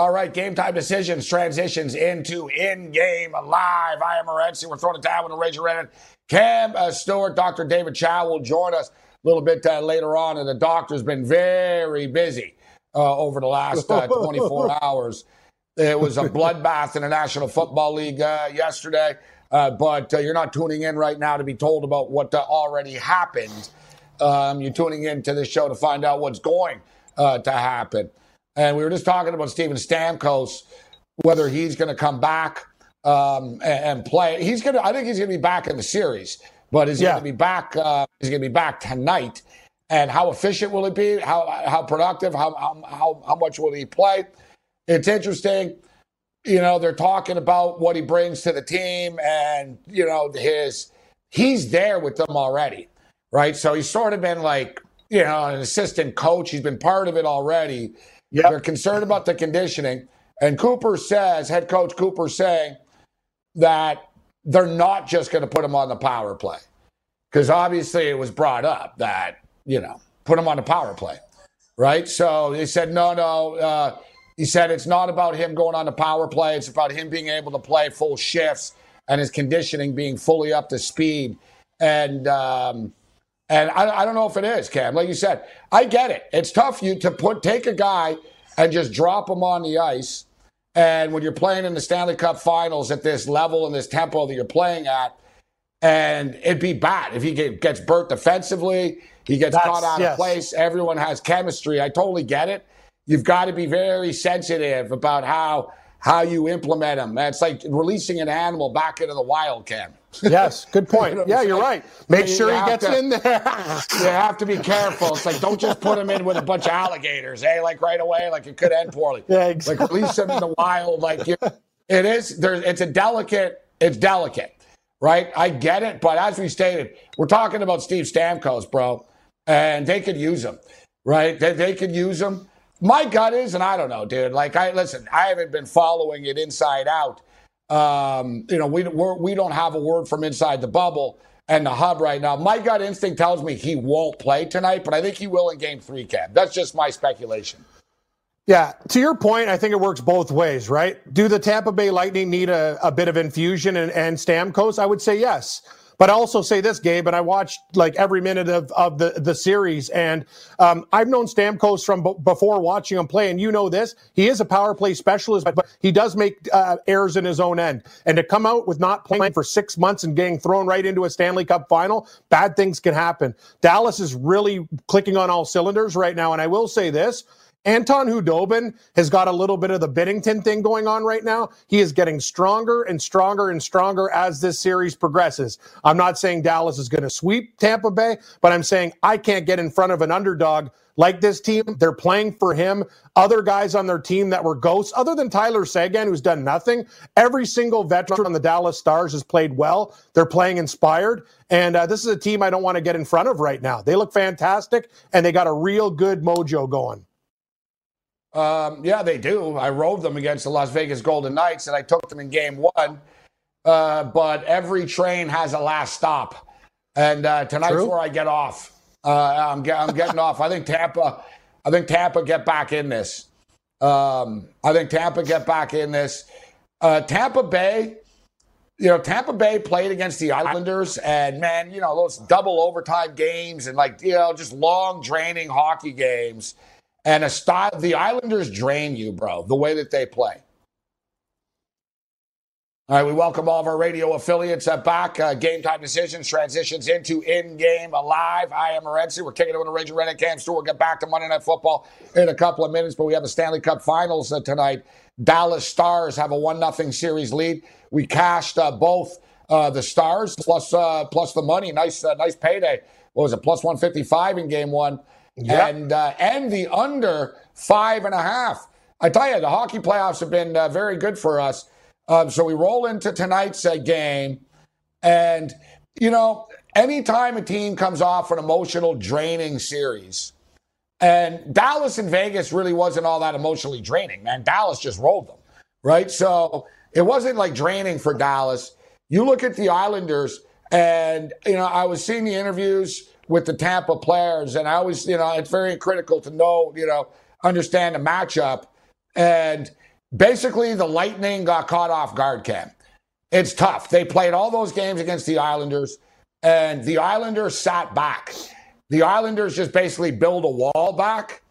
All right, game time decisions transitions into in game live. I am Morency. We're throwing it down with a Razor Reddit. Cam uh, Stewart, Dr. David Chao will join us a little bit uh, later on, and the doctor's been very busy uh, over the last uh, 24 hours. It was a bloodbath in the National Football League uh, yesterday, uh, but you're not tuning in right now to be told about what already happened. Um, you're tuning in to this show to find out what's going to happen. And we were just talking about Steven Stamkos, whether he's going to come back um, and, play. He's going to. I think he's going to be back in the series, but is he yeah. going to be back? Uh, he's going to be back tonight. And how efficient will he be? How how productive? How how how much will he play? It's interesting. You know, they're talking about what he brings to the team, and you know his he's there with them already, right? So he's sort of been like you know an assistant coach. He's been part of it already Yep. They're concerned about the conditioning. And Cooper says, head coach Cooper saying that they're not just going to put him on the power play. Because obviously it was brought up that, you know, put him on the power play. Right. So they said, no, no. Uh, he said it's not about him going on the power play. It's about him being able to play full shifts and his conditioning being fully up to speed. And, um, and I, I, don't know if it is, Cam. Like you said, I get it. It's tough you to put take a guy and just drop him on the ice. And when you're playing in the Stanley Cup Finals at this level and this tempo that you're playing at, and it'd be bad if he gets burnt defensively, he gets That's, caught out yes. of place. Everyone has chemistry. I totally get it. You've got to be very sensitive about how how you implement them. It's like releasing an animal back into the wild, Cam. Yes, good point. yeah, you're right. Make you, sure you he gets to, in there. you have to be careful. It's like don't just put him in with a bunch of alligators, eh? Like right away, like it could end poorly. Yeah, exactly. Like release him in the wild. Like you, it is. There's. It's a delicate. It's delicate, right? I get it, but as we stated, we're talking about Steve Stamkos, bro, and they could use him, right? They, they could use him. My gut is, and I don't know, dude. Like I listen, I haven't been following it inside out um, you know, we we're, we do not have a word from inside the bubble and the hub right now. My gut instinct tells me he won't play tonight, but I think he will in Game Three. Cam, that's just my speculation. Yeah, to your point, I think it works both ways, right? Do the Tampa Bay Lightning need a, a bit of infusion and, and Stamkos? I would say yes. But I also say this, Gabe, and I watched like every minute of, of the, the series. And um, I've known Stamkos from b- before watching him play. And you know this. He is a power play specialist, but, he does make uh, errors in his own end. And to come out with not playing for six months and getting thrown right into a Stanley Cup final, bad things can happen. Dallas is really clicking on all cylinders right now. And I will say this Anton Khudobin has got a little bit of the Binnington thing going on right now. He is getting stronger and stronger and stronger as this series progresses. I'm not saying Dallas is going to sweep Tampa Bay, but I'm saying I can't get in front of an underdog like this team. They're playing for him. Other guys on their team that were ghosts, other than Tyler Seguin, who's done nothing, every single veteran on the Dallas Stars has played well. They're playing inspired. And uh, this is a team I don't want to get in front of right now. They look fantastic, and they got a real good mojo going. Um, yeah, they do. I rode them against the Las Vegas Golden Knights, and I took them in game one. Uh, but every train has a last stop, and uh, tonight's True. where I get off. Uh, I'm, I'm getting off. I think Tampa. I think Tampa get back in this. Um, I think Tampa get back in this. Uh, Tampa Bay. You know, Tampa Bay played against the Islanders, and man, you know those double overtime games and like you know just long draining hockey games and a style. The Islanders drain you, bro, the way that they play. All right, we welcome all of our radio affiliates uh, back. Uh, game time decisions transitions into in game alive. I am Morency. We're kicking it with a Ranger Rennet Cam Stewart. We'll get back to Monday Night Football in a couple of minutes, but we have the Stanley Cup Finals uh, tonight. Dallas Stars have a one nothing series lead. We cashed uh, both uh, the Stars plus uh, plus the money. Nice nice payday. What was it? Plus one fifty five in game one yep. and uh, and the under five and a half. I tell you, the hockey playoffs have been uh, very good for us. Um, so we roll into tonight's uh, game, and you know, anytime a team comes off an emotional, draining series, and Dallas and Vegas really wasn't all that emotionally draining, man. Dallas just rolled them, right? So it wasn't like draining for Dallas. You look at the Islanders, and you know, I was seeing the interviews with the Tampa players. And I always, you know, it's very critical to know, you know, understand the matchup. And basically, the Lightning got caught off guard, Cam. It's tough. They played all those games against the Islanders, and the Islanders sat back. The Islanders just basically build a wall back,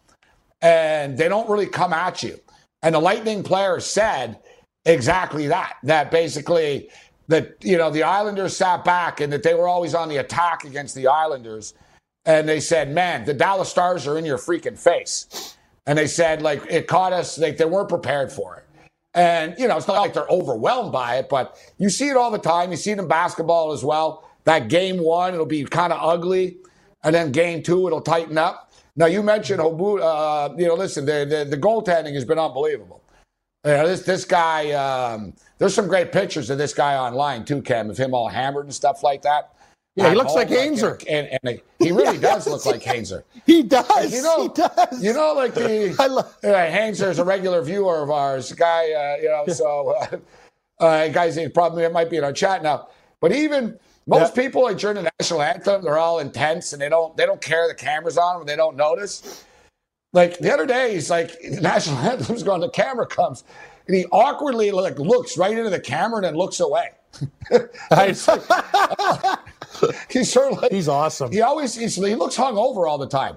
and they don't really come at you. And the Lightning players said exactly that, that basically that you know the Islanders sat back and that they were always on the attack against the Islanders, and they said, "Man, the Dallas Stars are in your freaking face," and they said like it caught us like they weren't prepared for it. And you know it's not like they're overwhelmed by it, but you see it all the time. You see it in basketball as well. That game one, it'll be kind of ugly, and then game two, it'll tighten up. Now you mentioned Hobu, uh, you know, listen, the, the the goaltending has been unbelievable. You know, this this guy. Um, there's some great pictures of this guy online too, Cam, of him all hammered and stuff like that. Yeah, he looks like Ainzer. And, and, and, he really does look like Ainzer. He does. You know, he does. You know, like the I love- uh, is a regular viewer of ours. Guy, uh, you know, so uh, uh, guys, probably it might be in our chat now. But even most yeah. people like during the national anthem, they're all intense and they don't they don't care the cameras on them. They don't notice. Like the other day, he's like the national anthem's going. The camera comes and he awkwardly like looks right into the camera and then looks away. he's, he's sort of like he's awesome. He always he's, he looks hungover all the time.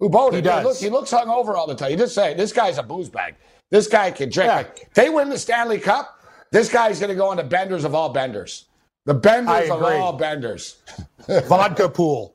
Uboda, he does. He, look, he looks hungover all the time. You just say this guy's a booze bag. This guy can drink. Yeah. Like, they win the Stanley Cup. This guy's going to go on the benders of all benders. The benders of all benders. Vodka pool.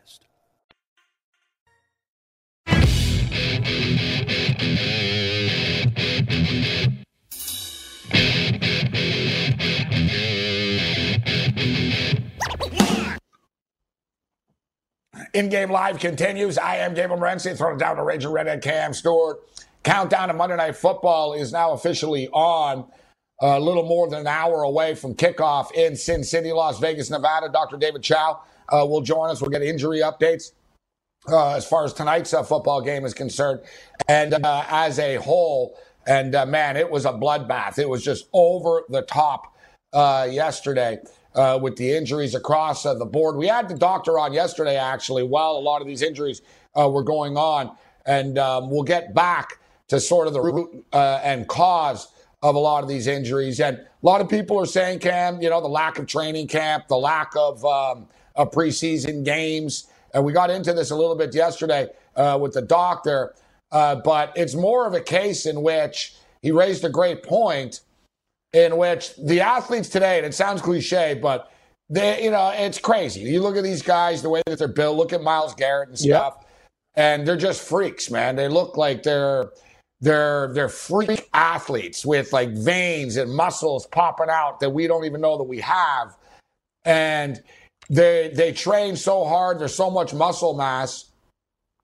In game live continues. I am Gabriel Morency, throwing down to Ranger Redhead Cam Stewart. Countdown to Monday Night Football is now officially on. A little more than an hour away from kickoff in Sin City, Las Vegas, Nevada. Dr. David Chao uh, will join us. We'll get injury updates uh, as far as tonight's uh, football game is concerned. And uh, as a whole, and uh, man, it was a bloodbath. It was just over the top uh, yesterday uh, with the injuries across uh, the board. We had the doctor on yesterday, actually, while a lot of these injuries uh, were going on. And um, we'll get back to sort of the root uh, and cause of a lot of these injuries. And a lot of people are saying, Cam, you know, the lack of training camp, the lack of, um, of preseason games. And we got into this a little bit yesterday uh, with the doctor. Uh, but it's more of a case in which he raised a great point in which the athletes today, and it sounds cliche, but they, you know, it's crazy. You look at these guys, the way that they're built. Look at Myles Garrett and stuff, yep. and they're just freaks, man. They look like they're they're they're freak athletes with like veins and muscles popping out that we don't even know that we have, and they they train so hard. There's so much muscle mass,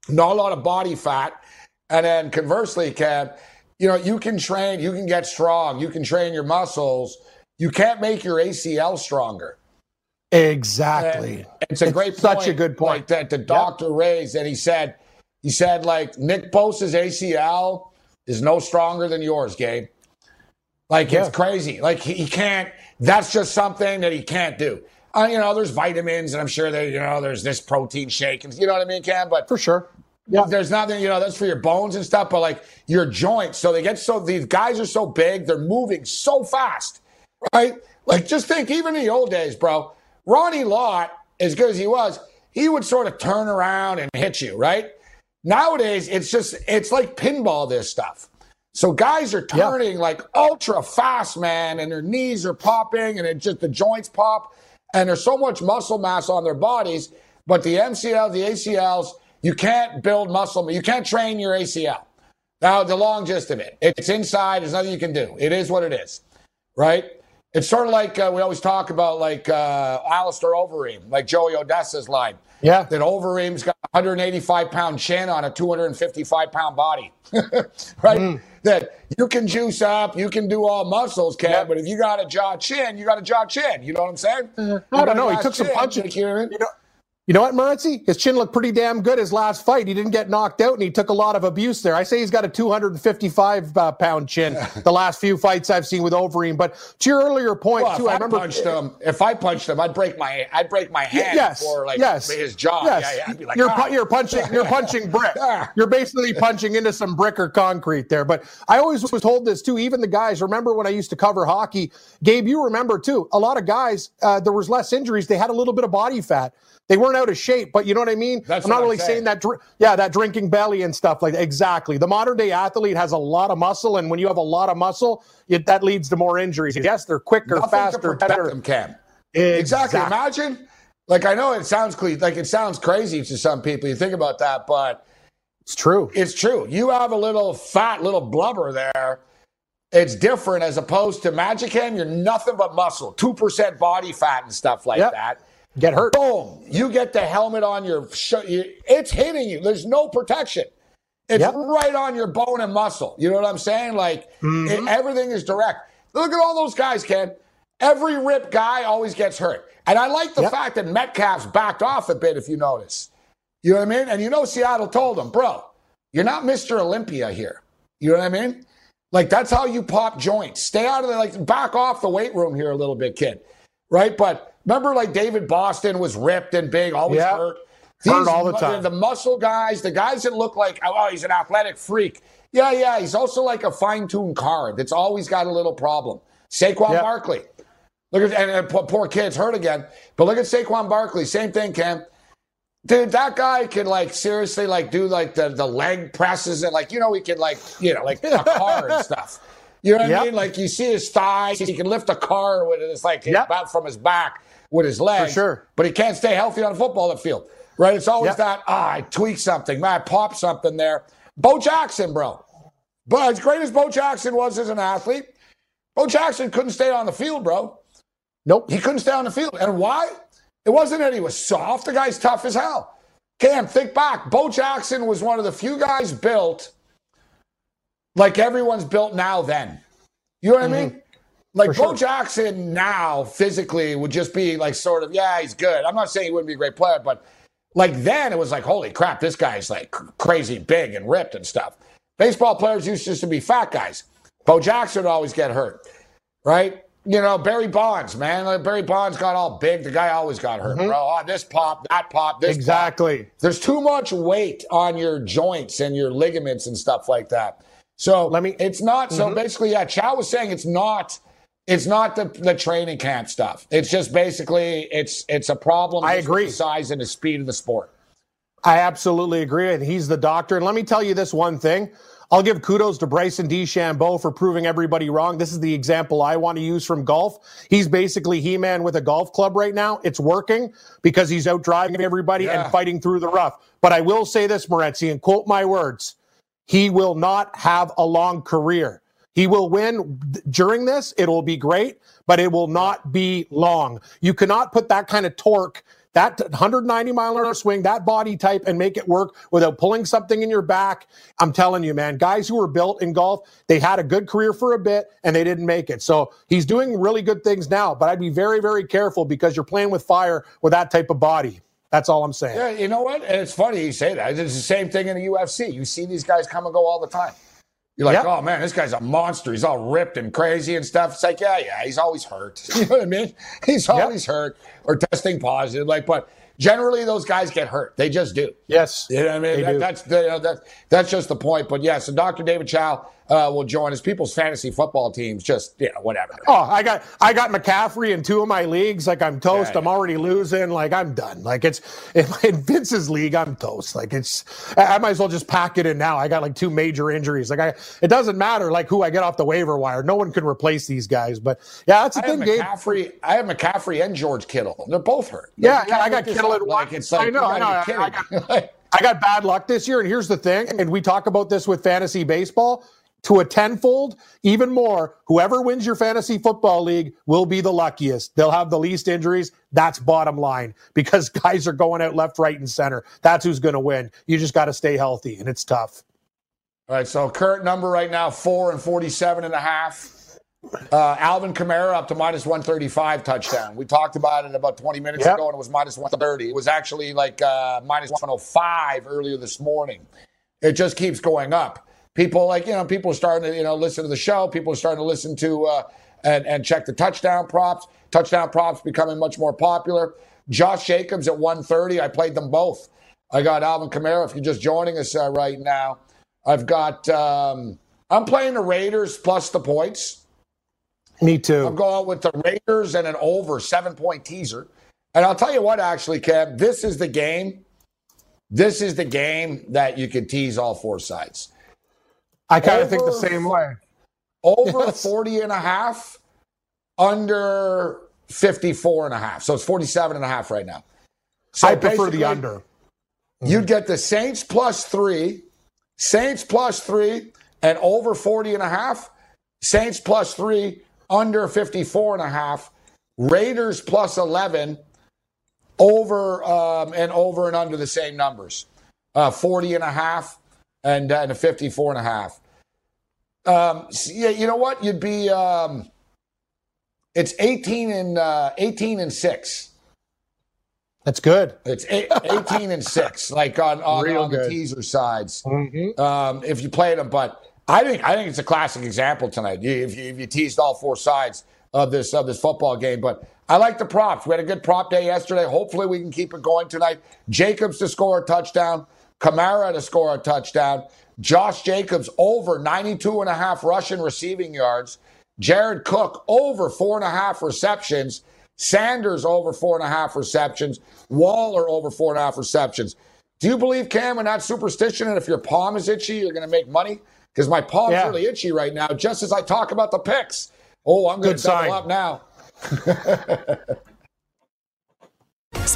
not a lot of body fat, and then conversely, Kev you know, you can train, you can get strong, you can train your muscles. You can't make your ACL stronger. Exactly. And it's a it's great such point, a good point like, that the doctor yep. raised, and he said, he said like Nick Bosa's ACL is no stronger than yours, Gabe. Like yeah. it's crazy. Like he, he, can't. That's just something that he can't do. Uh, you know, there's vitamins, and I'm sure that you know there's this protein shake, and you know what I mean, Cam. But for sure, yeah. There's nothing, you know, that's for your bones and stuff, but like your joints. So they get so, these guys are so big, they're moving so fast, right? Like just think, even in the old days, bro, Ronnie Lott, as good as he was, he would sort of turn around and hit you, right? Nowadays, it's just, it's like pinball, this stuff. So guys are turning yeah. like ultra fast, man, and their knees are popping and it just, the joints pop and there's so much muscle mass on their bodies. But the MCL, the ACLs, you can't build muscle. You can't train your ACL. Now, the long gist of it, it's inside. There's nothing you can do. It is what it is, right? It's sort of like uh, we always talk about, like uh, Alistair Overeem, like Joey Odessa's line. Yeah. That Overeem's got 185 pound chin on a 255 pound body, right? Mm. That you can juice up, you can do all muscles, Kev, yeah. but if you got a jaw chin, you got a jaw chin. You know what I'm saying? Uh, I don't know. He took chin, some punches. You know, you know what, Morency? His chin looked pretty damn good his last fight. He didn't get knocked out, and he took a lot of abuse there. I say he's got a 255 uh, pound chin. the last few fights I've seen with Overeem. But to your earlier point well, too, if I, I remember punched him. If I punched him, I'd break my I'd break my hand yes, for like yes, his jaw. Yes. Yeah, yeah. I'd be like, you're, ah. you're punching you're punching brick. You're basically punching into some brick or concrete there. But I always was told this too. Even the guys remember when I used to cover hockey. Gabe, you remember too. A lot of guys, uh, there was less injuries. They had a little bit of body fat. They weren't out of shape. But you know what I mean? That's I'm not what I'm really saying. saying that. Dr- yeah, that drinking belly and stuff like that. Exactly. The modern day athlete has a lot of muscle, and when you have a lot of muscle, it, that leads to more injuries. Yes, they're quicker, Nothing faster, better. them, Cam. Exactly. Exactly. Imagine, like I know it sounds cle- like it sounds crazy to some people. You think about that, but It's true. it's true. You have a little fat, little blubber there. It's different as opposed to Magic Cam. You're nothing but muscle, two percent body fat and stuff like Yep. that. Get hurt. Boom! You get the helmet on your. Sh- it's hitting you. There's no protection. It's Yep. right on your bone and muscle. You know what I'm saying? Like Mm-hmm. it- everything is direct. Look at all those guys, Ken. Every rip guy always gets hurt. And I like the Yep. fact that Metcalf's backed off a bit, if you notice. You know what I mean? And you know, Seattle told him, bro, you're not Mr. Olympia here. You know what I mean? Like, that's how you pop joints. Stay out of the, like, back off the weight room here a little bit, kid. Right? But remember, like, David Boston was ripped and big, always Yeah. hurt. Hurt all the time. The muscle guys, the guys that look like, oh, he's an athletic freak. Yeah, yeah. He's also like a fine tuned car that's always got a little problem. Saquon Yeah. Barkley. Look at and, and poor, poor kid's hurt again. But look at Saquon Barkley. Same thing, Cam. Dude, that guy can like seriously like do like the, the leg presses and like you know he can like you know like a car and stuff. You know what I mean? Like you see his thighs, he can lift a car with it. It's like Yep. about from his back with his legs. sure. But he can't stay healthy on the football field. Right? It's always Yep. that, ah, I tweak something, man, I popped something there. Bo Jackson, bro. But as great as Bo Jackson was as an athlete, Bo Jackson couldn't stay on the field, bro. Nope. He couldn't stay on the field. And why? It wasn't that he was soft. The guy's tough as hell. Cam, think back. Bo Jackson was one of the few guys built like everyone's built now then. You know what I mean? Like Mm-hmm. Bo. Jackson now physically would just be like sort of, yeah, he's good. I'm not saying he wouldn't be a great player, but like then it was like, holy crap, this guy's like crazy big and ripped and stuff. Baseball players used just to be fat guys. Bo Jackson would always get hurt, right? You know, Barry Bonds, man. Like Barry Bonds got all big. The guy always got hurt, bro. Oh, this pop, that pop, this pop. Mm-hmm. Exactly. There's too much weight on your joints and your ligaments and stuff like that. So Let me- it's not. Mm-hmm. So basically, yeah, Chao was saying it's not. It's not the, the training camp stuff. It's just basically it's it's a problem. I agree. The size and the speed of the sport. I absolutely agree. And he's the doctor. And let me tell you this one thing. I'll give kudos to Bryson DeChambeau for proving everybody wrong. This is the example I want to use from golf. He's basically He Man with a golf club right now. It's working because he's out driving everybody Yeah. and fighting through the rough. But I will say this, Morency, and quote my words he will not have a long career. He will win during this. It will be great, but it will not be long. You cannot put that kind of torque, that 190 mile an hour swing, that body type, and make it work without pulling something in your back. I'm telling you, man, guys who were built in golf, they had a good career for a bit and they didn't make it. So he's doing really good things now, but I'd be very, very careful because you're playing with fire with that type of body. That's all I'm saying. Yeah, you know what? It's funny you say that. It's the same thing in the UFC. You see these guys come and go all the time. You're like, Yep. oh man, this guy's a monster. He's all ripped and crazy and stuff. It's like, yeah, yeah, he's always hurt. You know what I mean? He's always hurt or testing positive. Like, but generally those guys get hurt. They just do. Yes. You know what I mean? That, that's the, you know, that, that's just the point. But yeah, so Dr. David Chao uh, will join us. People's fantasy football teams, just you know, whatever. Oh, I got I got McCaffrey in two of my leagues. Like I'm toast. Yeah, I'm already losing. Like I'm done. Like it's in, in Vince's league, I'm toast. Like it's I might as well just pack it in now. I got like two major injuries. Like I it doesn't matter like who I get off the waiver wire. No one can replace these guys. But yeah, that's I have thing, Gabe. McCaffrey. I have McCaffrey and George Kittle. They're both hurt. Yeah, Like, you yeah, I got Kittle at like one. it's like I know, I know, I- I me. I got bad luck this year, and here's the thing, and we talk about this with fantasy baseball. To a tenfold, even more, whoever wins your fantasy football league will be the luckiest. They'll have the least injuries. That's bottom line because guys are going out left, right, and center. That's who's going to win. You just got to stay healthy, and it's tough. All right, so current number right now, four and 47 and a half. Uh, Alvin Kamara up to minus 135 touchdown. We talked about it about 20 minutes Yep. ago and it was minus 130. It was actually like uh, minus 105 earlier this morning. It just keeps going up. People like, you know, people are starting to, you know, listen to the show. People are starting to listen to uh, and, and check the touchdown props. Touchdown props becoming much more popular. Josh Jacobs at 130. I played them both. I got Alvin Kamara. If you're just joining us uh, right now, I've got, um, I'm playing the Raiders plus the points. Me too. I'm going with the Raiders and an over seven point teaser. And I'll tell you what, actually, Kev, this is the game. This is the game that you can tease all four sides. I kind of think the same way. Over yes. 40 and a half, under 54 and a half. So it's 47 and a half right now. So I prefer the under. You'd get the Saints plus three, Saints plus three, and over 40 and a half. Saints plus three, under 54 and a half. Raiders plus 11, over um, and over and under the same numbers uh, 40 and a half and, and a 54 and a half. Um, yeah, you know what? You'd be, um, it's 18 and, uh, 18 and six. That's good. It's eight, 18 and six, like on, on, on the teaser sides. Mm-hmm. Um, if you played them, but I think, I think it's a classic example tonight. If you, if you teased all four sides of this, of this football game, but I like the props. We had a good prop day yesterday. Hopefully, we can keep it going tonight. Jacobs to score a touchdown. Kamara to score a touchdown. Josh Jacobs over 92 and a half rushing receiving yards. Jared Cook over four and a half receptions. Sanders over four and a half receptions. Waller over four and a half receptions. Do you believe, Cam, in that superstition? And if your palm is itchy, you're going to make money? Because my palm's yeah. really itchy right now, just as I talk about the picks. Oh, I'm going to double up now.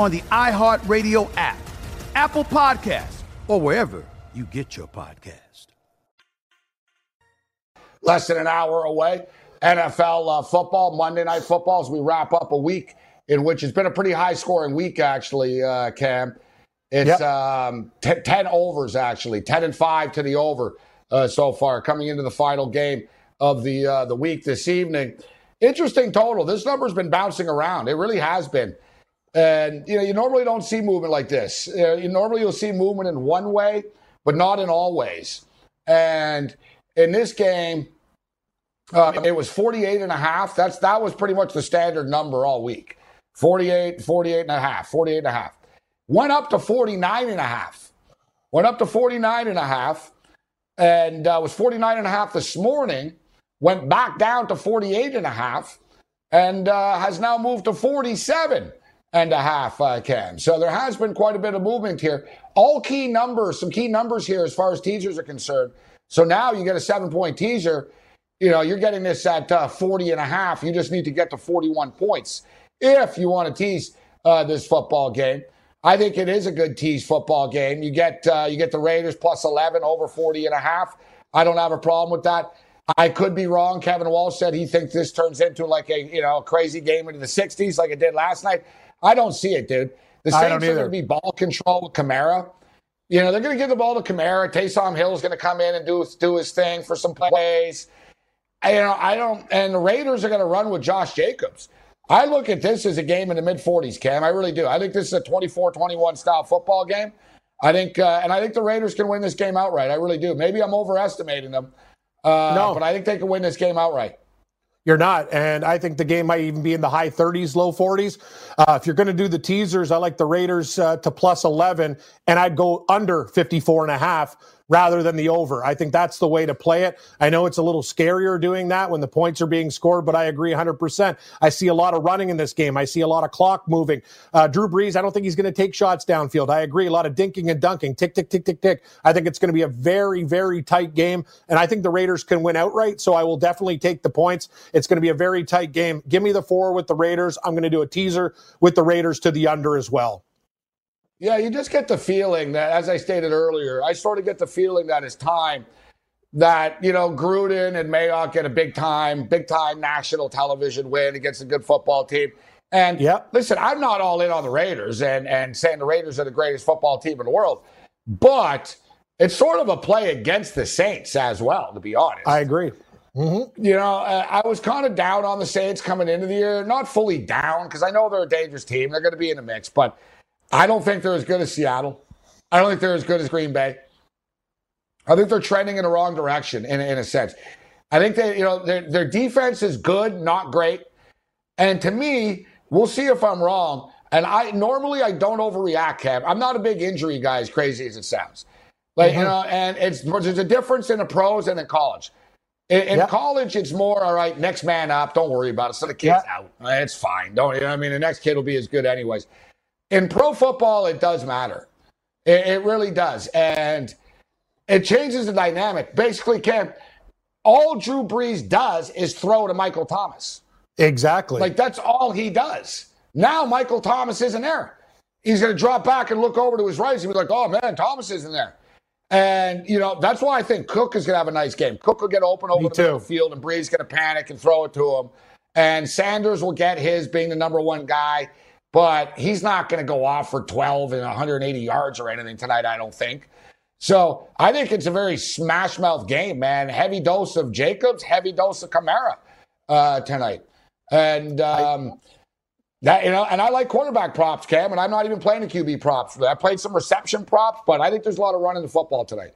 on the iHeartRadio app, Apple Podcast, or wherever you get your podcast. Less than an hour away. NFL uh, football, Monday Night Football, as we wrap up a week in which it's been a pretty high scoring week, actually, uh, Cam. It's yep. um, t- 10 overs, actually, 10 and 5 to the over uh, so far, coming into the final game of the, uh, the week this evening. Interesting total. This number's been bouncing around. It really has been. And you know, you normally don't see movement like this. Uh, you normally you'll see movement in one way, but not in all ways. And in this game, uh, it was 48 and a half. That's that was pretty much the standard number all week. 48, 48 and a half, 48 and a half. Went up to 49 and a half. Went up to 49 and a half and uh, was 49 and a half this morning. Went back down to 48 and a half and uh, has now moved to 47 and a half, uh, Cam. So there has been quite a bit of movement here. All key numbers, some key numbers here as far as teasers are concerned. So now you get a seven point teaser. You know, you're getting this at uh, 40 and a half. You just need to get to 41 points. if you want to tease uh, this football game. I think it is a good tease football game. You get uh, you get the Raiders plus 11 over 40 and a half. I don't have a problem with that. I could be wrong. Kevin Walsh said he thinks this turns into like a you know crazy game into the 60s like it did last night. I don't see it, dude. The Saints are going to be ball control with Kamara. You know, they're going to give the ball to Kamara. Taysom Hill is going to come in and do do his thing for some plays. I, you know, I don't. And the Raiders are going to run with Josh Jacobs. I look at this as a game in the mid 40s, Cam. I really do. I think this is a 24 21 style football game. I think, uh, and I think the Raiders can win this game outright. I really do. Maybe I'm overestimating them. Uh, no. But I think they can win this game outright. You're not. And I think the game might even be in the high 30s, low 40s. Uh, if you're going to do the teasers, I like the Raiders uh, to plus 11, and I'd go under 54 and a half rather than the over. I think that's the way to play it. I know it's a little scarier doing that when the points are being scored, but I agree 100%. I see a lot of running in this game. I see a lot of clock moving. Uh, Drew Brees, I don't think he's going to take shots downfield. I agree. A lot of dinking and dunking. Tick, tick, tick, tick, tick. I think it's going to be a very, very tight game. And I think the Raiders can win outright. So I will definitely take the points. It's going to be a very tight game. Give me the four with the Raiders. I'm going to do a teaser with the Raiders to the under as well. Yeah, you just get the feeling that, as I stated earlier, I sort of get the feeling that it's time that, you know, Gruden and Mayock get a big time, big time national television win against a good football team. And yep. listen, I'm not all in on the Raiders and, and saying the Raiders are the greatest football team in the world, but it's sort of a play against the Saints as well, to be honest. I agree. Mm-hmm. You know, uh, I was kind of down on the Saints coming into the year, not fully down because I know they're a dangerous team. They're going to be in the mix, but I don't think they're as good as Seattle. I don't think they're as good as Green Bay. I think they're trending in the wrong direction in, in a sense. I think they, you know, their, their defense is good, not great. And to me, we'll see if I'm wrong. And I normally I don't overreact, Kev. I'm not a big injury guy, as crazy as it sounds. Like, mm-hmm. you know, and it's there's a difference in the pros and in college. In, in yep. college, it's more all right, next man up, don't worry about it. So the kid's yep. out. It's fine. Don't you know I mean the next kid will be as good anyways in pro football, it does matter. It, it really does. And it changes the dynamic. Basically, Cam, all Drew Brees does is throw to Michael Thomas. Exactly. Like that's all he does. Now Michael Thomas isn't there. He's going to drop back and look over to his right and be like, oh man, Thomas isn't there. And, you know, that's why I think Cook is going to have a nice game. Cook will get open over Me the field and Brees going to panic and throw it to him. And Sanders will get his being the number one guy but he's not going to go off for 12 and 180 yards or anything tonight, I don't think. So I think it's a very smash mouth game, man. Heavy dose of Jacobs, heavy dose of Kamara uh, tonight. And um, that, you know, and I like quarterback props, Cam, and I'm not even playing the QB props. I played some reception props, but I think there's a lot of running the football tonight.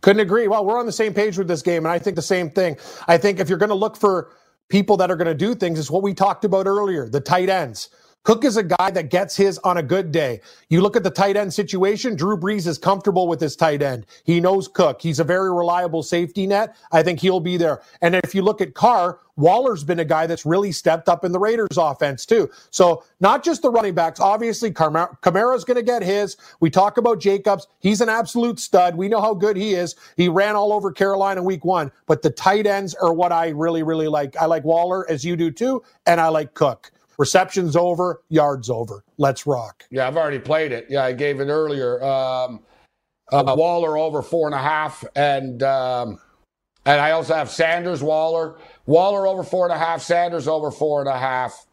Couldn't agree. Well, we're on the same page with this game, and I think the same thing. I think if you're going to look for people that are going to do things, it's what we talked about earlier the tight ends. Cook is a guy that gets his on a good day. You look at the tight end situation, Drew Brees is comfortable with his tight end. He knows Cook. He's a very reliable safety net. I think he'll be there. And if you look at Carr, Waller's been a guy that's really stepped up in the Raiders offense too. So not just the running backs. Obviously, Kamara's going to get his. We talk about Jacobs. He's an absolute stud. We know how good he is. He ran all over Carolina week one. But the tight ends are what I really, really like. I like Waller as you do too, and I like Cook. Receptions over, yards over. Let's rock. Yeah, I've already played it. Yeah, I gave it earlier. Um, uh, Waller over four and a half, and um, and I also have Sanders Waller. Waller over four and a half, Sanders over four and a half,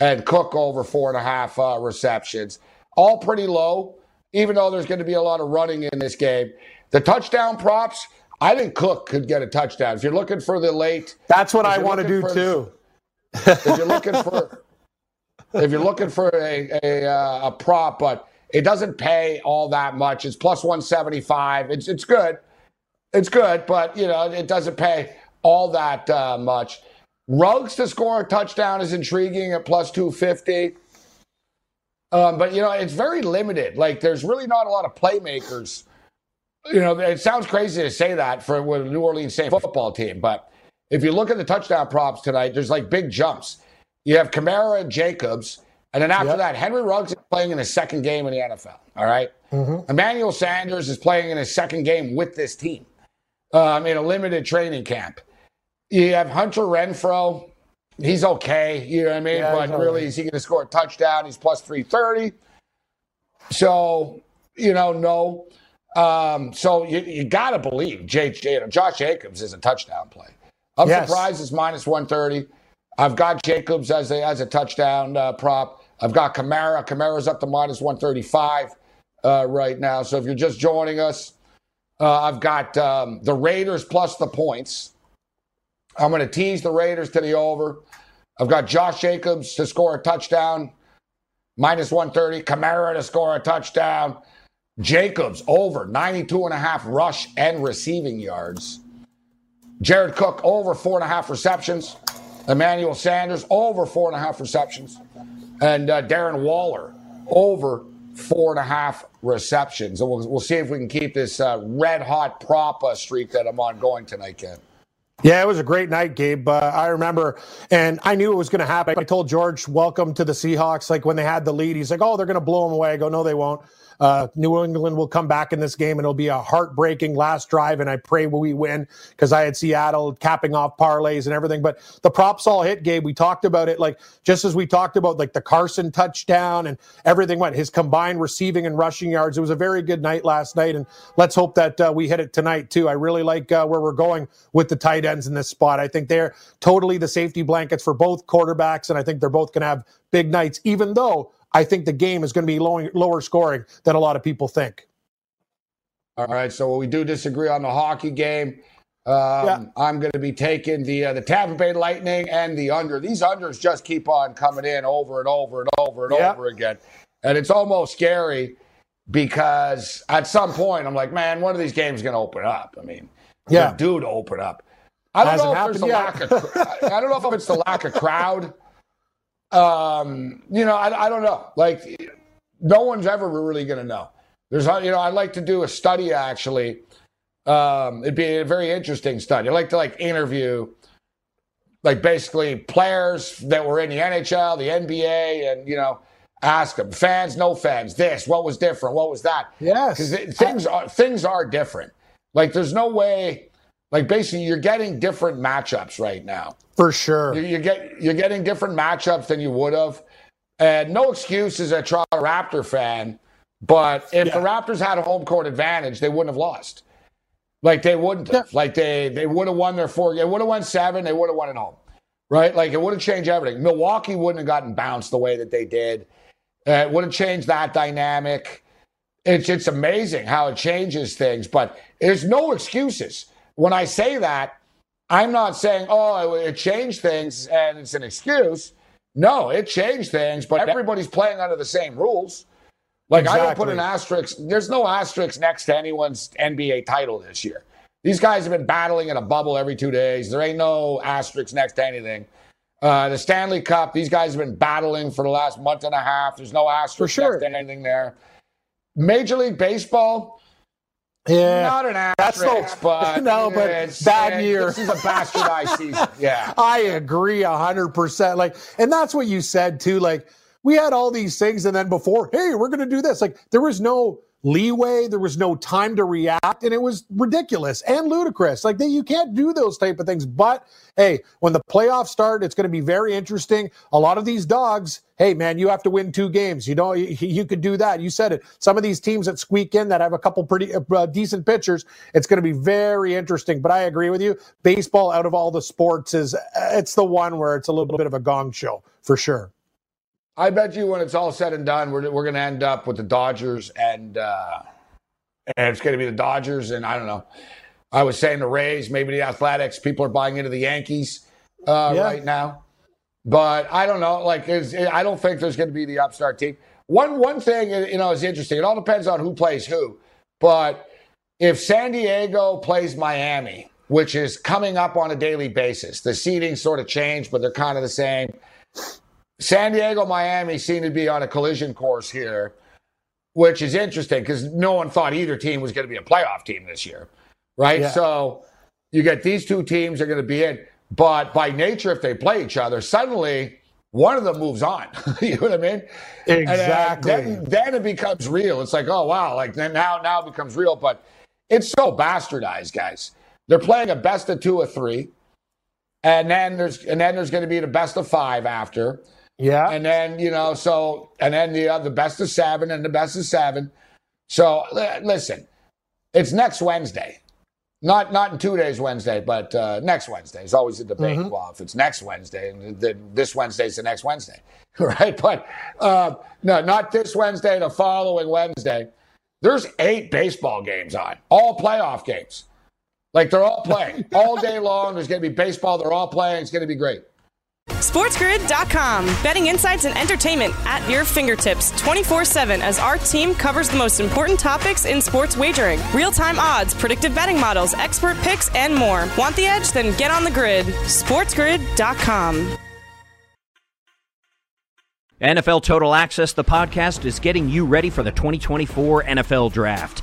and Cook over four and a half uh, receptions. All pretty low, even though there's going to be a lot of running in this game. The touchdown props, I think Cook could get a touchdown. If you're looking for the late, that's what I want to do too. if you're looking for if you're looking for a, a, uh, a prop, but it doesn't pay all that much. It's plus 175. It's, it's good. It's good, but, you know, it doesn't pay all that uh, much. Ruggs to score a touchdown is intriguing at plus 250. Um, but, you know, it's very limited. Like, there's really not a lot of playmakers. You know, it sounds crazy to say that for a New Orleans Saints football team, but if you look at the touchdown props tonight, there's like big jumps. You have Kamara and Jacobs. And then after yep. that, Henry Ruggs is playing in his second game in the NFL. All right? mm-hmm. Emmanuel Sanders is playing in his second game with this team um, in a limited training camp. You have Hunter Renfrow. he's okay. You know what I mean? Yeah, but really, is he going to score a touchdown? He's plus 330. So, you know, no. Um, so you, you got to believe J, J, Josh Jacobs is a touchdown play. I'm Yes. surprised it's minus 130. I've got Jacobs as a, as a touchdown uh, prop. I've got Kamara. Kamara's up to minus 135 uh, right now. So if you're just joining us, uh, I've got um, the Raiders plus the points. I'm going to tease the Raiders to the over. I've got Josh Jacobs to score a touchdown, minus 130. Kamara to score a touchdown. Jacobs over 92 and a half rush and receiving yards. Jared Cook over four and a half receptions. Emmanuel Sanders over four and a half receptions. And uh, Darren Waller over four and a half receptions. And we'll, we'll see if we can keep this uh, red hot prop streak that I'm on going tonight, Ken. Yeah, it was a great night, Gabe. Uh, I remember, and I knew it was going to happen. I told George, "Welcome to the Seahawks." Like when they had the lead, he's like, "Oh, they're going to blow them away." I go, "No, they won't." Uh, New England will come back in this game, and it'll be a heartbreaking last drive. And I pray we win because I had Seattle capping off parlays and everything. But the props all hit, Gabe. We talked about it, like just as we talked about like the Carson touchdown and everything went. His combined receiving and rushing yards. It was a very good night last night, and let's hope that uh, we hit it tonight too. I really like uh, where we're going with the tight ends in this spot. I think they're totally the safety blankets for both quarterbacks, and I think they're both going to have big nights. Even though I think the game is going to be low, lower scoring than a lot of people think. All right, so we do disagree on the hockey game. Um, Yeah. I'm going to be taking the uh, the Tampa Bay Lightning and the under. These unders just keep on coming in over and over and over and Yeah. over again, and it's almost scary because at some point I'm like, man, one of these games is going to open up. I mean, Yeah. due to open up. I don't Hasn't know if there's a lack of. I don't know if it's the lack of crowd. Um, you know, I, I don't know. Like, no one's ever really going to know. There's, you know, I'd like to do a study actually. Um, it'd be a very interesting study. I'd like to like interview, like basically players that were in the NHL, the NBA, and you know, ask them fans, no fans, this, what was different, what was that? Yes. because things are things are different. Like, there's no way. Like, basically, you're getting different matchups right now. For sure. You, you get you're getting different matchups than you would have, and no excuse as a Toronto Raptor fan. But if the Raptors had a home court advantage, they wouldn't have lost. Like they wouldn't have. Like they they would have won their four. They would have won seven. They would have won at home, right? Like it would have changed everything. Milwaukee wouldn't have gotten bounced the way that they did. Uh, it would have changed that dynamic. It's it's amazing how it changes things, but there's no excuses. When I say that, I'm not saying, oh, it changed things and it's an excuse. No, it changed things, but everybody's playing under the same rules. Like, I don't put an asterisk, there's no asterisk next to anyone's NBA title this year. These guys have been battling in a bubble every two days. There ain't no asterisk next to anything. Uh, the Stanley Cup, these guys have been battling for the last month and a half. There's no asterisk sure. next to anything there. Major League Baseball, Yeah. not an That's the- but No, but bad uh, year. This is a bastardized season. Yeah. I agree a hundred percent. Like, and that's what you said too. Like, we had all these things, and then before, hey, we're going to do this. Like, there was no leeway, there was no time to react, and it was ridiculous and ludicrous. Like, they, you can't do those type of things. But hey, when the playoffs start, it's going to be very interesting. A lot of these dogs, hey man, you have to win two games. You know, you, you could do that. You said it. Some of these teams that squeak in that have a couple pretty uh, decent pitchers, it's going to be very interesting. But I agree with you. Baseball, out of all the sports, is it's the one where it's a little bit of a gong show for sure. I bet you when it's all said and done, we're, we're going to end up with the Dodgers and, uh, and it's going to be the Dodgers. And I don't know. I was saying the Rays, maybe the Athletics. People are buying into the Yankees uh, Yeah. right now. But I don't know. Like, I don't think there's going to be the upstart team. One one thing, you know, is interesting. It all depends on who plays who. But if San Diego plays Miami, which is coming up on a daily basis, the seating sort of changed, but they're kind of the same. San Diego, Miami seem to be on a collision course here, which is interesting because no one thought either team was going to be a playoff team this year, right? Yeah. So you get these two teams are going to be in, but by nature, if they play each other, suddenly one of them moves on. you know what I mean? And, uh, Exactly. then, then it becomes real. It's like, oh wow, like then now now it becomes real, but it's so bastardized, guys. They're playing a best of two or three. and then there's and then there's going to be the best of five after. Yeah. And then you know, so and then the uh, the best of seven and the best of seven. So listen, it's next Wednesday. Not not in two days Wednesday, but uh, next Wednesday. It's always a debate. Mm-hmm. Well, if it's next Wednesday, then this Wednesday's the next Wednesday, right? But uh, no, not this Wednesday. The following Wednesday. There's eight baseball games on, all playoff games. Like they're all playing all day long. There's going to be baseball. They're all playing. It's going to be great. SportsGrid.com. Betting insights and entertainment at your fingertips 24 7 as our team covers the most important topics in sports wagering real time odds, predictive betting models, expert picks, and more. Want the edge? Then get on the grid. SportsGrid.com. NFL Total Access, the podcast, is getting you ready for the 2024 NFL Draft.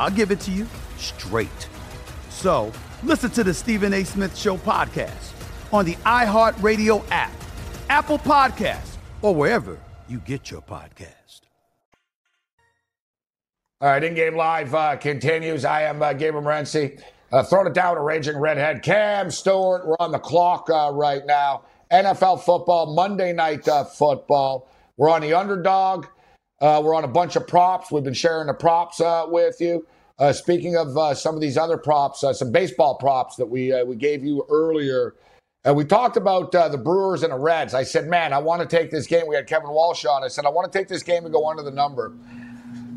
I'll give it to you straight. So listen to the Stephen A. Smith Show podcast on the iHeartRadio app, Apple Podcasts, or wherever you get your podcast. All right, in game live uh, continues. I am uh, Gabriel Morency. Uh, throwing it down to Raging Redhead. Cam Stewart, we're on the clock uh, right now. NFL football, Monday night uh, football. We're on the underdog. Uh, we're on a bunch of props. We've been sharing the props uh, with you. Uh, speaking of uh, some of these other props, uh, some baseball props that we uh, we gave you earlier and we talked about the Brewers and the Reds. I said, man, I want to take this game. We had Kevin Walsh on. I said, I want to take this game and go under the number.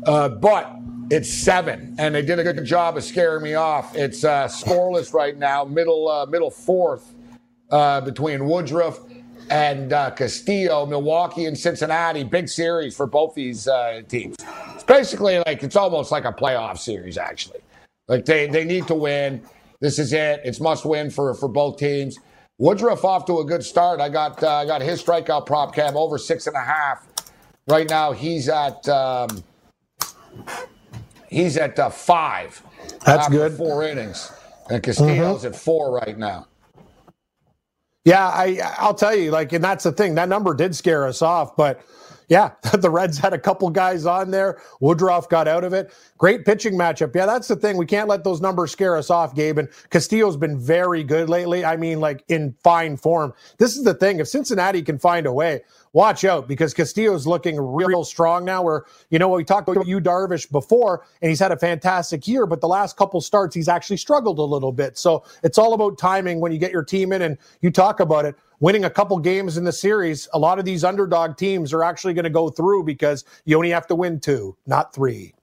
But it's seven, and they did a good job of scaring me off. It's scoreless right now, middle middle fourth between Woodruff and uh, Castillo, Milwaukee and Cincinnati. Big series for both these teams. It's basically like it's almost like a playoff series, actually. Like they, they need to win. This is it. It's must win for, for both teams. Woodruff off to a good start. I got uh, I got his strikeout prop cam over six and a half. Right now he's at um, he's at uh, five. That's good. Four innings, and Castillo's mm-hmm. at four right now. Yeah, I I'll tell you, like, and that's the thing. That number did scare us off, but yeah, the Reds had a couple guys on there. Woodruff got out of it. Great pitching matchup. Yeah, that's the thing. We can't let those numbers scare us off, Gabe. And Castillo's been very good lately. I mean, like in fine form. This is the thing. If Cincinnati can find a way, watch out because Castillo's looking real strong now. Where, you know, we talked about Yu Darvish before, and he's had a fantastic year, but the last couple starts, he's actually struggled a little bit. So it's all about timing when you get your team in and you talk about it winning a couple games in the series, a lot of these underdog teams are actually going to go through because you only have to win two, not three.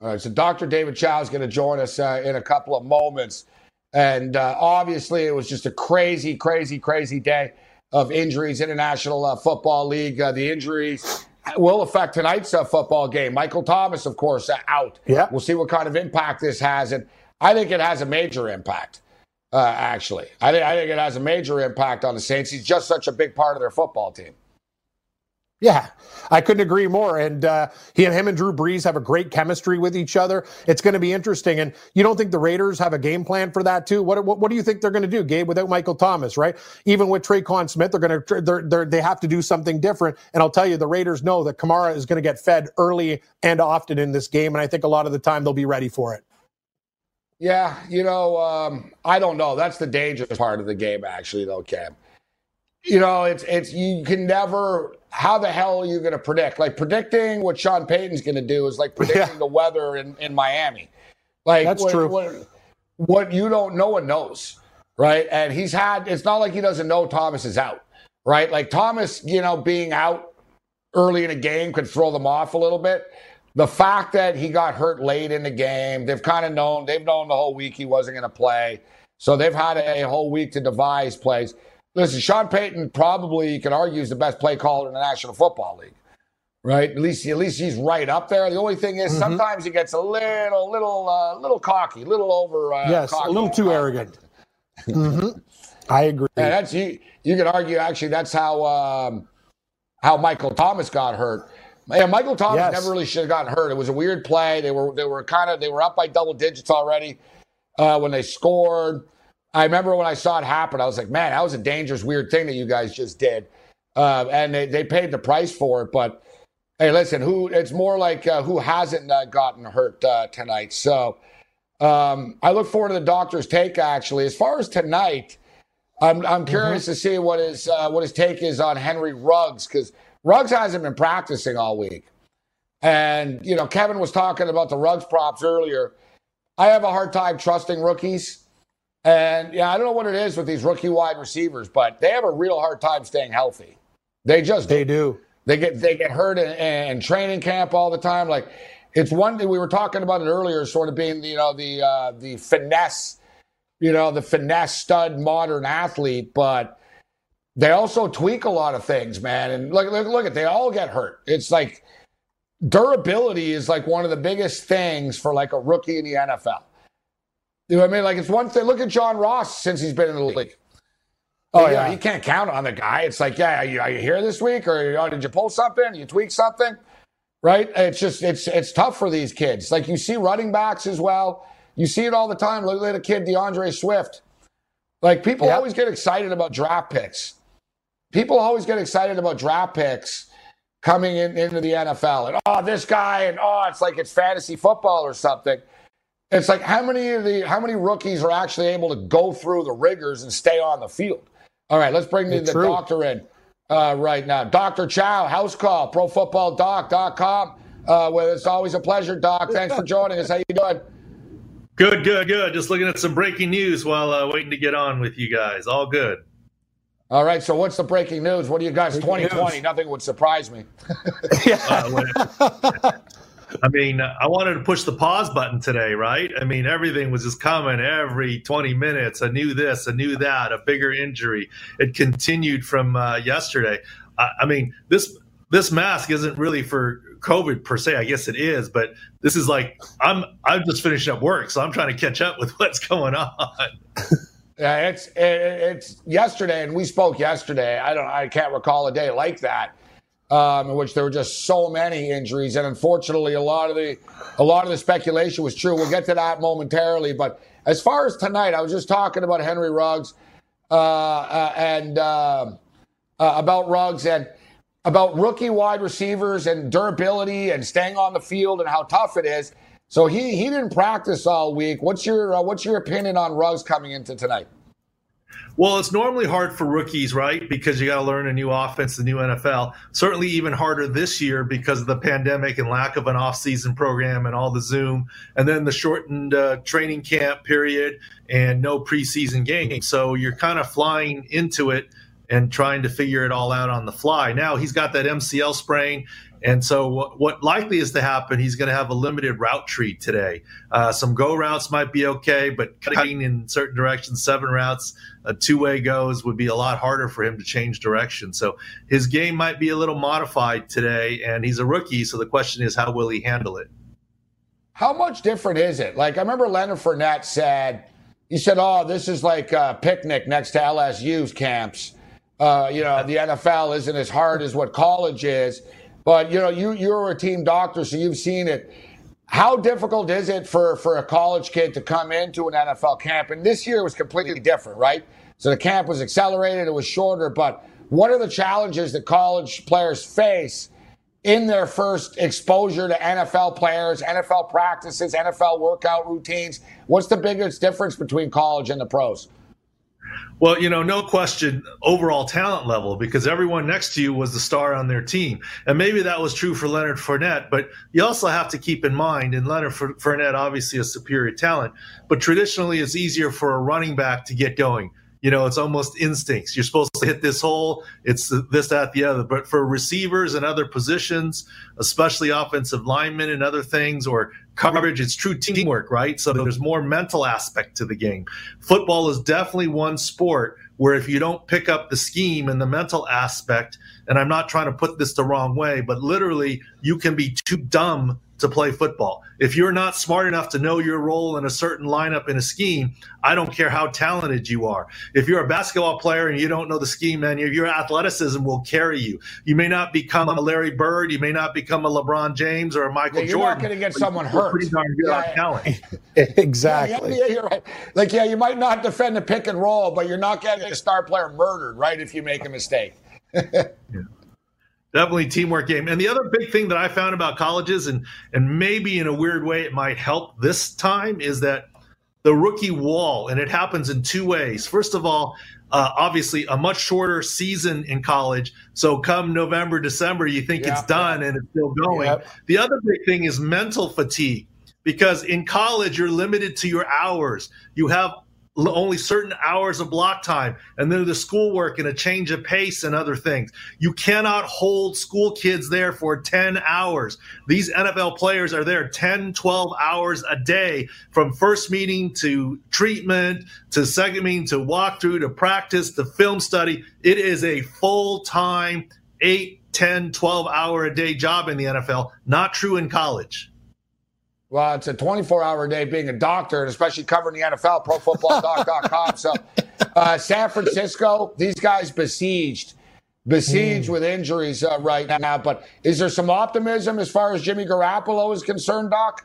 All right, so Dr. David Chao is going to join us uh, in a couple of moments. And uh, obviously, it was just a crazy, crazy, crazy day of injuries International uh, Football League. Uh, the injuries will affect tonight's uh, football game. Michael Thomas, of course, uh, out. Yeah. We'll see what kind of impact this has. And I think it has a major impact. Uh, actually, I think I think it has a major impact on the Saints. He's just such a big part of their football team. Yeah, I couldn't agree more. And uh, he and him and Drew Brees have a great chemistry with each other. It's going to be interesting. And you don't think the Raiders have a game plan for that too? What what, what do you think they're going to do, Gabe, without Michael Thomas? Right? Even with Tre'Quan Smith, they're going to they're, they're, they have to do something different. And I'll tell you, the Raiders know that Kamara is going to get fed early and often in this game. And I think a lot of the time they'll be ready for it. Yeah, you know, um, I don't know. That's the dangerous part of the game, actually, though, Cam you know, it's it's you can never. How the hell are you going to predict? Like predicting what Sean Payton's going to do is like predicting yeah. the weather in, in Miami. Like that's what, true. What, what you don't, no one knows, right? And he's had. It's not like he doesn't know Thomas is out, right? Like Thomas, you know, being out early in a game could throw them off a little bit. The fact that he got hurt late in the game, they've kind of known. They've known the whole week he wasn't going to play, so they've had a, a whole week to devise plays. Listen, Sean Payton probably you can argue is the best play caller in the National Football League, right? At least, at least he's right up there. The only thing is, mm-hmm. sometimes he gets a little, little, uh, little cocky, a little over. Uh, yes, cocky. a little too arrogant. mm-hmm. I agree. And that's you. You could argue actually that's how um, how Michael Thomas got hurt. Yeah, Michael Thomas yes. never really should have gotten hurt. It was a weird play. They were they were kind of they were up by double digits already uh, when they scored. I remember when I saw it happen, I was like, man, that was a dangerous, weird thing that you guys just did. Uh, and they, they paid the price for it. But hey, listen, who it's more like uh, who hasn't uh, gotten hurt uh, tonight. So um, I look forward to the doctor's take. Actually, as far as tonight, I'm I'm curious mm-hmm. to see what his uh, what his take is on Henry Ruggs because Ruggs hasn't been practicing all week. And you know, Kevin was talking about the Ruggs props earlier. I have a hard time trusting rookies. And yeah, I don't know what it is with these rookie wide receivers, but they have a real hard time staying healthy. They just they do. They get they get hurt in, in training camp all the time. Like it's one thing we were talking about it earlier, sort of being you know the uh, the finesse, you know the finesse stud modern athlete, but they also tweak a lot of things, man. And look look look at they all get hurt. It's like durability is like one of the biggest things for like a rookie in the NFL. You know what I mean? Like it's one thing. Look at John Ross since he's been in the league. Oh yeah, you can't count on the guy. It's like, yeah, are you, are you here this week, or oh, did you pull something? You tweak something, right? It's just it's it's tough for these kids. Like you see running backs as well. You see it all the time. Look at a kid, D'Andre Swift. Like people always get excited about draft picks. People always get excited about draft picks coming in, into the NFL. And oh, this guy, and oh, it's like it's fantasy football or something. It's like how many of the how many rookies are actually able to go through the rigors and stay on the field? All right, let's bring the, the doctor in uh, right now. Dr. Chao, house call, profootballdoc.com. Uh, well, it's always a pleasure, Doc. Thanks for joining us. How you doing? Good, good, good. Just looking at some breaking news while uh, waiting to get on with you guys. All good. All right. So, what's the breaking news? What do you guys? Twenty twenty. Nothing would surprise me. yeah. I mean, I wanted to push the pause button today, right? I mean, everything was just coming every 20 minutes. I knew this, I knew that, a bigger injury. It continued from uh, yesterday. I, I mean, this this mask isn't really for COVID per se. I guess it is, but this is like I'm I'm just finishing up work, so I'm trying to catch up with what's going on. Yeah, it's it, it's yesterday, and we spoke yesterday. I don't, I can't recall a day like that um, in which there were just so many injuries, and unfortunately, a lot of the a lot of the speculation was true. We'll get to that momentarily, but as far as tonight, I was just talking about Henry Ruggs uh, uh, and uh, uh about Ruggs and about rookie wide receivers and durability and staying on the field and how tough it is. So he he didn't practice all week. What's your uh, what's your opinion on Ruggs coming into tonight? Well, it's normally hard for rookies, right? Because you got to learn a new offense, the new NFL. Certainly, even harder this year because of the pandemic and lack of an off-season program and all the Zoom, and then the shortened uh, training camp period and no preseason games. So you're kind of flying into it and trying to figure it all out on the fly. Now he's got that MCL sprain. And so, what, what likely is to happen, he's going to have a limited route tree today. Uh, some go routes might be okay, but cutting in certain directions, seven routes, a two way goes would be a lot harder for him to change direction. So, his game might be a little modified today, and he's a rookie. So, the question is, how will he handle it? how much different is it? Like I remember Leonard Fournette said, he said, "Oh, this is like a picnic next to LSU's camps." Uh, you know, the NFL isn't as hard as what college is, but you know, you you're a team doctor, so you've seen it. How difficult is it for for a college kid to come into an NFL camp? And this year was completely different, right? So the camp was accelerated, it was shorter, but what are the challenges that college players face in their first exposure to NFL players, NFL practices, NFL workout routines? What's the biggest difference between college and the pros? Well, you know, no question, overall talent level, because everyone next to you was the star on their team. And maybe that was true for Leonard Fournette, but you also have to keep in mind, and Leonard Fournette obviously a superior talent, but traditionally it's easier for a running back to get going you know, it's almost instincts. You're supposed to hit this hole. It's this, that, the other. But for receivers and other positions, especially offensive linemen and other things, or coverage, it's true teamwork, right? So there's more mental aspect to the game. Football is definitely one sport where if you don't pick up the scheme and the mental aspect, and I'm not trying to put this the wrong way, but literally you can be too dumb to play football. If you're not smart enough to know your role in a certain lineup in a scheme, I don't care how talented you are. If you're a basketball player and you don't know the scheme, man, your, your athleticism will carry you. You may not become a Larry Bird, you may not become a LeBron James or a Michael yeah, you're Jordan. You're not going to get someone hurt. Pretty darn good yeah, talent. exactly. Yeah, yeah, you're right. Like, yeah, you might not defend the pick and roll, but you're not getting a star player murdered, right? If you make a mistake. yeah. Definitely teamwork game. And the other big thing that I found about colleges, and and maybe in a weird way it might help this time, is that the rookie wall, and it happens in two ways. First of all, uh, obviously a much shorter season in college. So come November, December, you think yeah, it's done and it's still going. Yep. The other big thing is mental fatigue because in college you're limited to your hours. You have only certain hours of block time and then the schoolwork and a change of pace and other things. You cannot hold school kids there for 10 hours. These NFL players are there 10, 12 hours a day from first meeting to treatment to second meeting to walkthrough to practice to film study. It is a full time 8, 10, 12 hour a day job in the NFL. Not true in college. Well, it's a 24 hour day being a doctor, and especially covering the NFL, profootballdoc.com. so, uh, San Francisco, these guys besieged, besieged mm. with injuries uh, right now. But is there some optimism as far as Jimmy Garoppolo is concerned, Doc?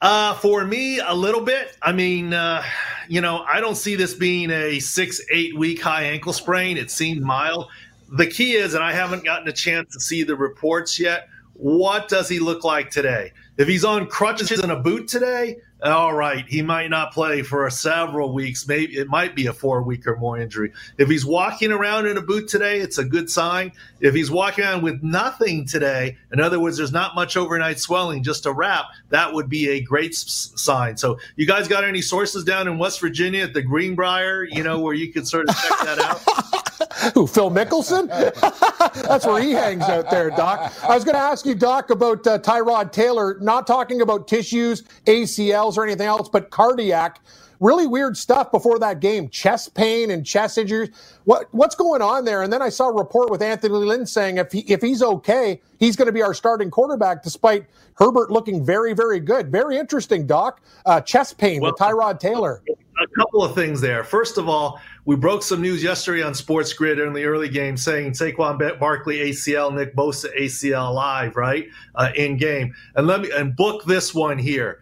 Uh, for me, a little bit. I mean, uh, you know, I don't see this being a six, eight week high ankle sprain. It seemed mild. The key is, and I haven't gotten a chance to see the reports yet, what does he look like today? If he's on crutches and a boot today, all right, he might not play for several weeks. Maybe it might be a four week or more injury. If he's walking around in a boot today, it's a good sign. If he's walking around with nothing today, in other words, there's not much overnight swelling, just a wrap, that would be a great sign. So, you guys got any sources down in West Virginia at the Greenbrier, you know, where you could sort of check that out? Who, Phil Mickelson? That's where he hangs out there, Doc. I was going to ask you, Doc, about uh, Tyrod Taylor, not talking about tissues, ACLs, or anything else, but cardiac. Really weird stuff before that game, chest pain and chest injuries. What what's going on there? And then I saw a report with Anthony Lynn saying if he, if he's okay, he's going to be our starting quarterback, despite Herbert looking very very good. Very interesting, Doc. Uh, chest pain well, with Tyrod Taylor. A couple of things there. First of all, we broke some news yesterday on Sports Grid in the early game saying Saquon Barkley ACL, Nick Bosa ACL live, right? Uh, in game. And let me and book this one here.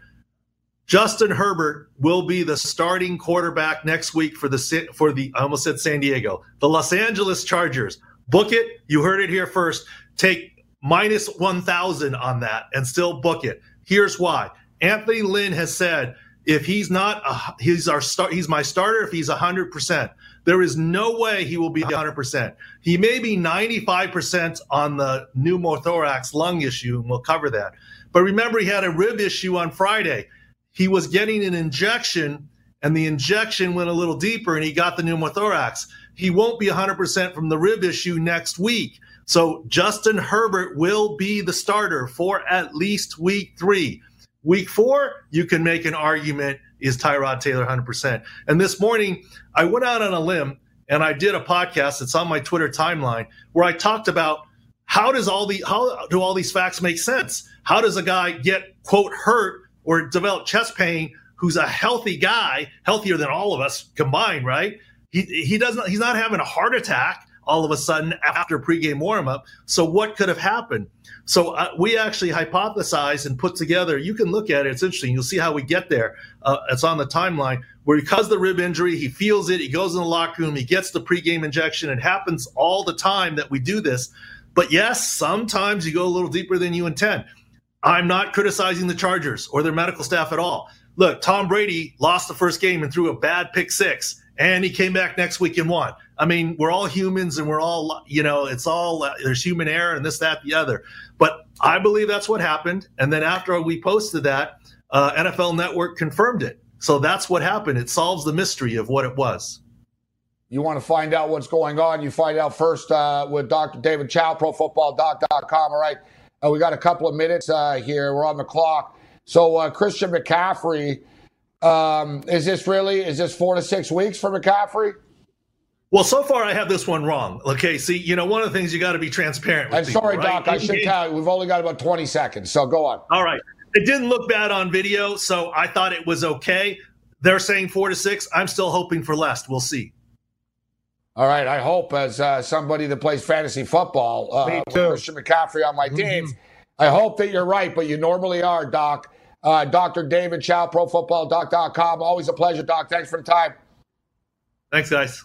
Justin Herbert will be the starting quarterback next week for the for the I almost said San Diego, the Los Angeles Chargers. Book it. You heard it here first. Take minus 1000 on that and still book it. Here's why. Anthony Lynn has said if he's not, a, he's our start. He's my starter. If he's hundred percent, there is no way he will be hundred percent. He may be ninety five percent on the pneumothorax lung issue, and we'll cover that. But remember, he had a rib issue on Friday. He was getting an injection, and the injection went a little deeper, and he got the pneumothorax. He won't be hundred percent from the rib issue next week. So Justin Herbert will be the starter for at least week three. Week four, you can make an argument is Tyrod Taylor 100%. And this morning, I went out on a limb and I did a podcast. It's on my Twitter timeline where I talked about how does all the how do all these facts make sense? How does a guy get quote hurt or develop chest pain who's a healthy guy, healthier than all of us combined, right? He he doesn't he's not having a heart attack all of a sudden after pregame warm up. So what could have happened? So uh, we actually hypothesized and put together. You can look at it; it's interesting. You'll see how we get there. Uh, it's on the timeline where because the rib injury, he feels it. He goes in the locker room. He gets the pregame injection. It happens all the time that we do this. But yes, sometimes you go a little deeper than you intend. I'm not criticizing the Chargers or their medical staff at all. Look, Tom Brady lost the first game and threw a bad pick six, and he came back next week and won. I mean, we're all humans and we're all, you know, it's all, uh, there's human error and this, that, the other. But I believe that's what happened. And then after we posted that, uh, NFL Network confirmed it. So that's what happened. It solves the mystery of what it was. You want to find out what's going on, you find out first uh, with Dr. David Chao, profootballdoc.com. All right. Uh, we got a couple of minutes uh, here. We're on the clock. So uh, Christian McCaffrey, um, is this really, is this four to six weeks for McCaffrey? Well, so far I have this one wrong. Okay, see, you know, one of the things you got to be transparent. I'm sorry, right? Doc. I should tell you, we've only got about 20 seconds, so go on. All right. It didn't look bad on video, so I thought it was okay. They're saying four to six. I'm still hoping for less. We'll see. All right. I hope, as uh, somebody that plays fantasy football, uh, Christian McCaffrey on my mm-hmm. teams, I hope that you're right, but you normally are, Doc. Uh, Dr. David Chao, profootballdoc.com. Always a pleasure, Doc. Thanks for the time. Thanks, guys.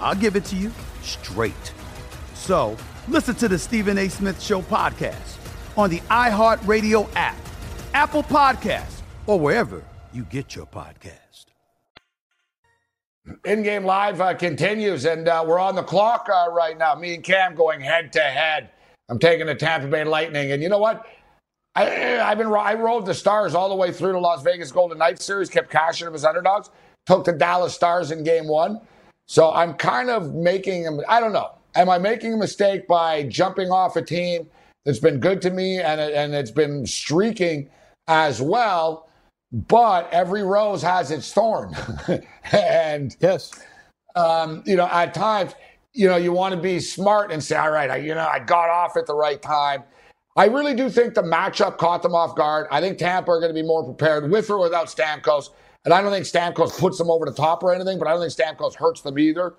I'll give it to you straight. So, listen to the Stephen A. Smith Show podcast on the iHeartRadio app, Apple Podcasts, or wherever you get your podcast. In game live uh, continues, and uh, we're on the clock uh, right now. Me and Cam going head to head. I'm taking the Tampa Bay Lightning, and you know what? I, have been I rode the Stars all the way through the Las Vegas Golden Knights series, kept cashing them as underdogs. Took the Dallas Stars in Game One, so I'm kind of making. I don't know. Am I making a mistake by jumping off a team? that's been good to me and, and it's been streaking as well. But every rose has its thorn. and yes, um, you know, at times, you know, you want to be smart and say, all right, I, you know, I got off at the right time. I really do think the matchup caught them off guard. I think Tampa are going to be more prepared with or without Stamkos. And I don't think Stamkos puts them over the top or anything, but I don't think Stamkos hurts them either.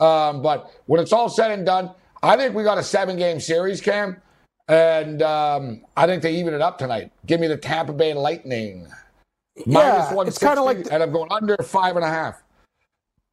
Um, but when it's all said and done, I think we got a seven game series, Cam. And um, I think they even it up tonight. Give me the Tampa Bay Lightning. Minus Yeah, it's kinda 160, like- and I'm going under five and a half.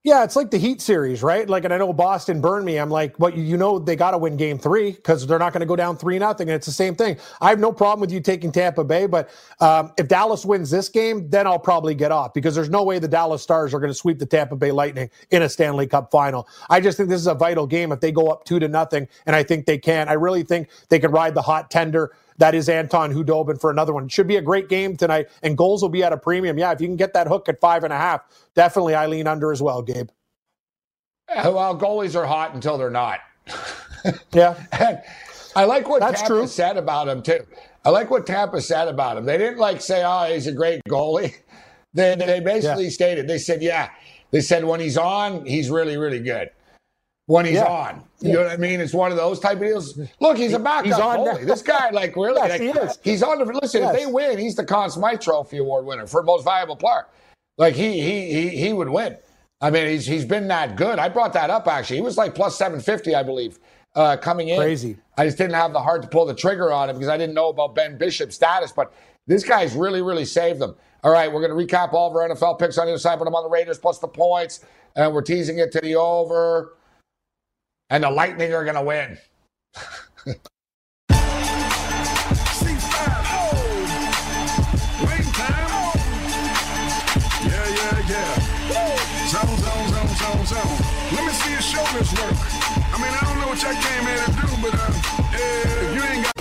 Yeah, it's like the Heat series, right? Like, and I know Boston burned me. I'm like, but you know, they got to win Game Three because they're not going to go down three nothing. And it's the same thing. I have no problem with you taking Tampa Bay, but um, if Dallas wins this game, then I'll probably get off because there's no way the Dallas Stars are going to sweep the Tampa Bay Lightning in a Stanley Cup final. I just think this is a vital game if they go up two to nothing, and I think they can. I really think they can ride the hot tender. That is Anton Khudobin for another one. It should be a great game tonight, and goals will be at a premium. Yeah, if you can get that hook at five and a half, definitely I lean under as well, Gabe. Uh, Well, goalies are hot until they're not. Yeah. And I like what That's Tampa true. said about him too. I like what Tampa said about him. They didn't like say, "Oh, he's a great goalie." They they basically Yeah. stated they said, "Yeah." They said when he's on, he's really really good. When he's Yeah. on, you know what I mean? It's one of those type of deals. Look, he's a backup He's on goalie. This guy, like, really, Yes, like, he is. he's on. The, listen, Yes. if they win, he's the Conn Smythe Trophy Award winner for most valuable player. Like he he he he would win. I mean, he's he's been that good. I brought that up actually. He was like plus seven fifty, I believe, uh, coming in. Crazy. I just didn't have the heart to pull the trigger on him because I didn't know about Ben Bishop's status. But this guy's really, really saved them. All right, we're going to recap all of our NFL picks on the other side, but I'm on the Raiders plus the points, and we're teasing it to the over. And the Lightning are going to win. Let me see your shoulders work. I mean, I don't know what y'all came here to do, but uh, if you ain't got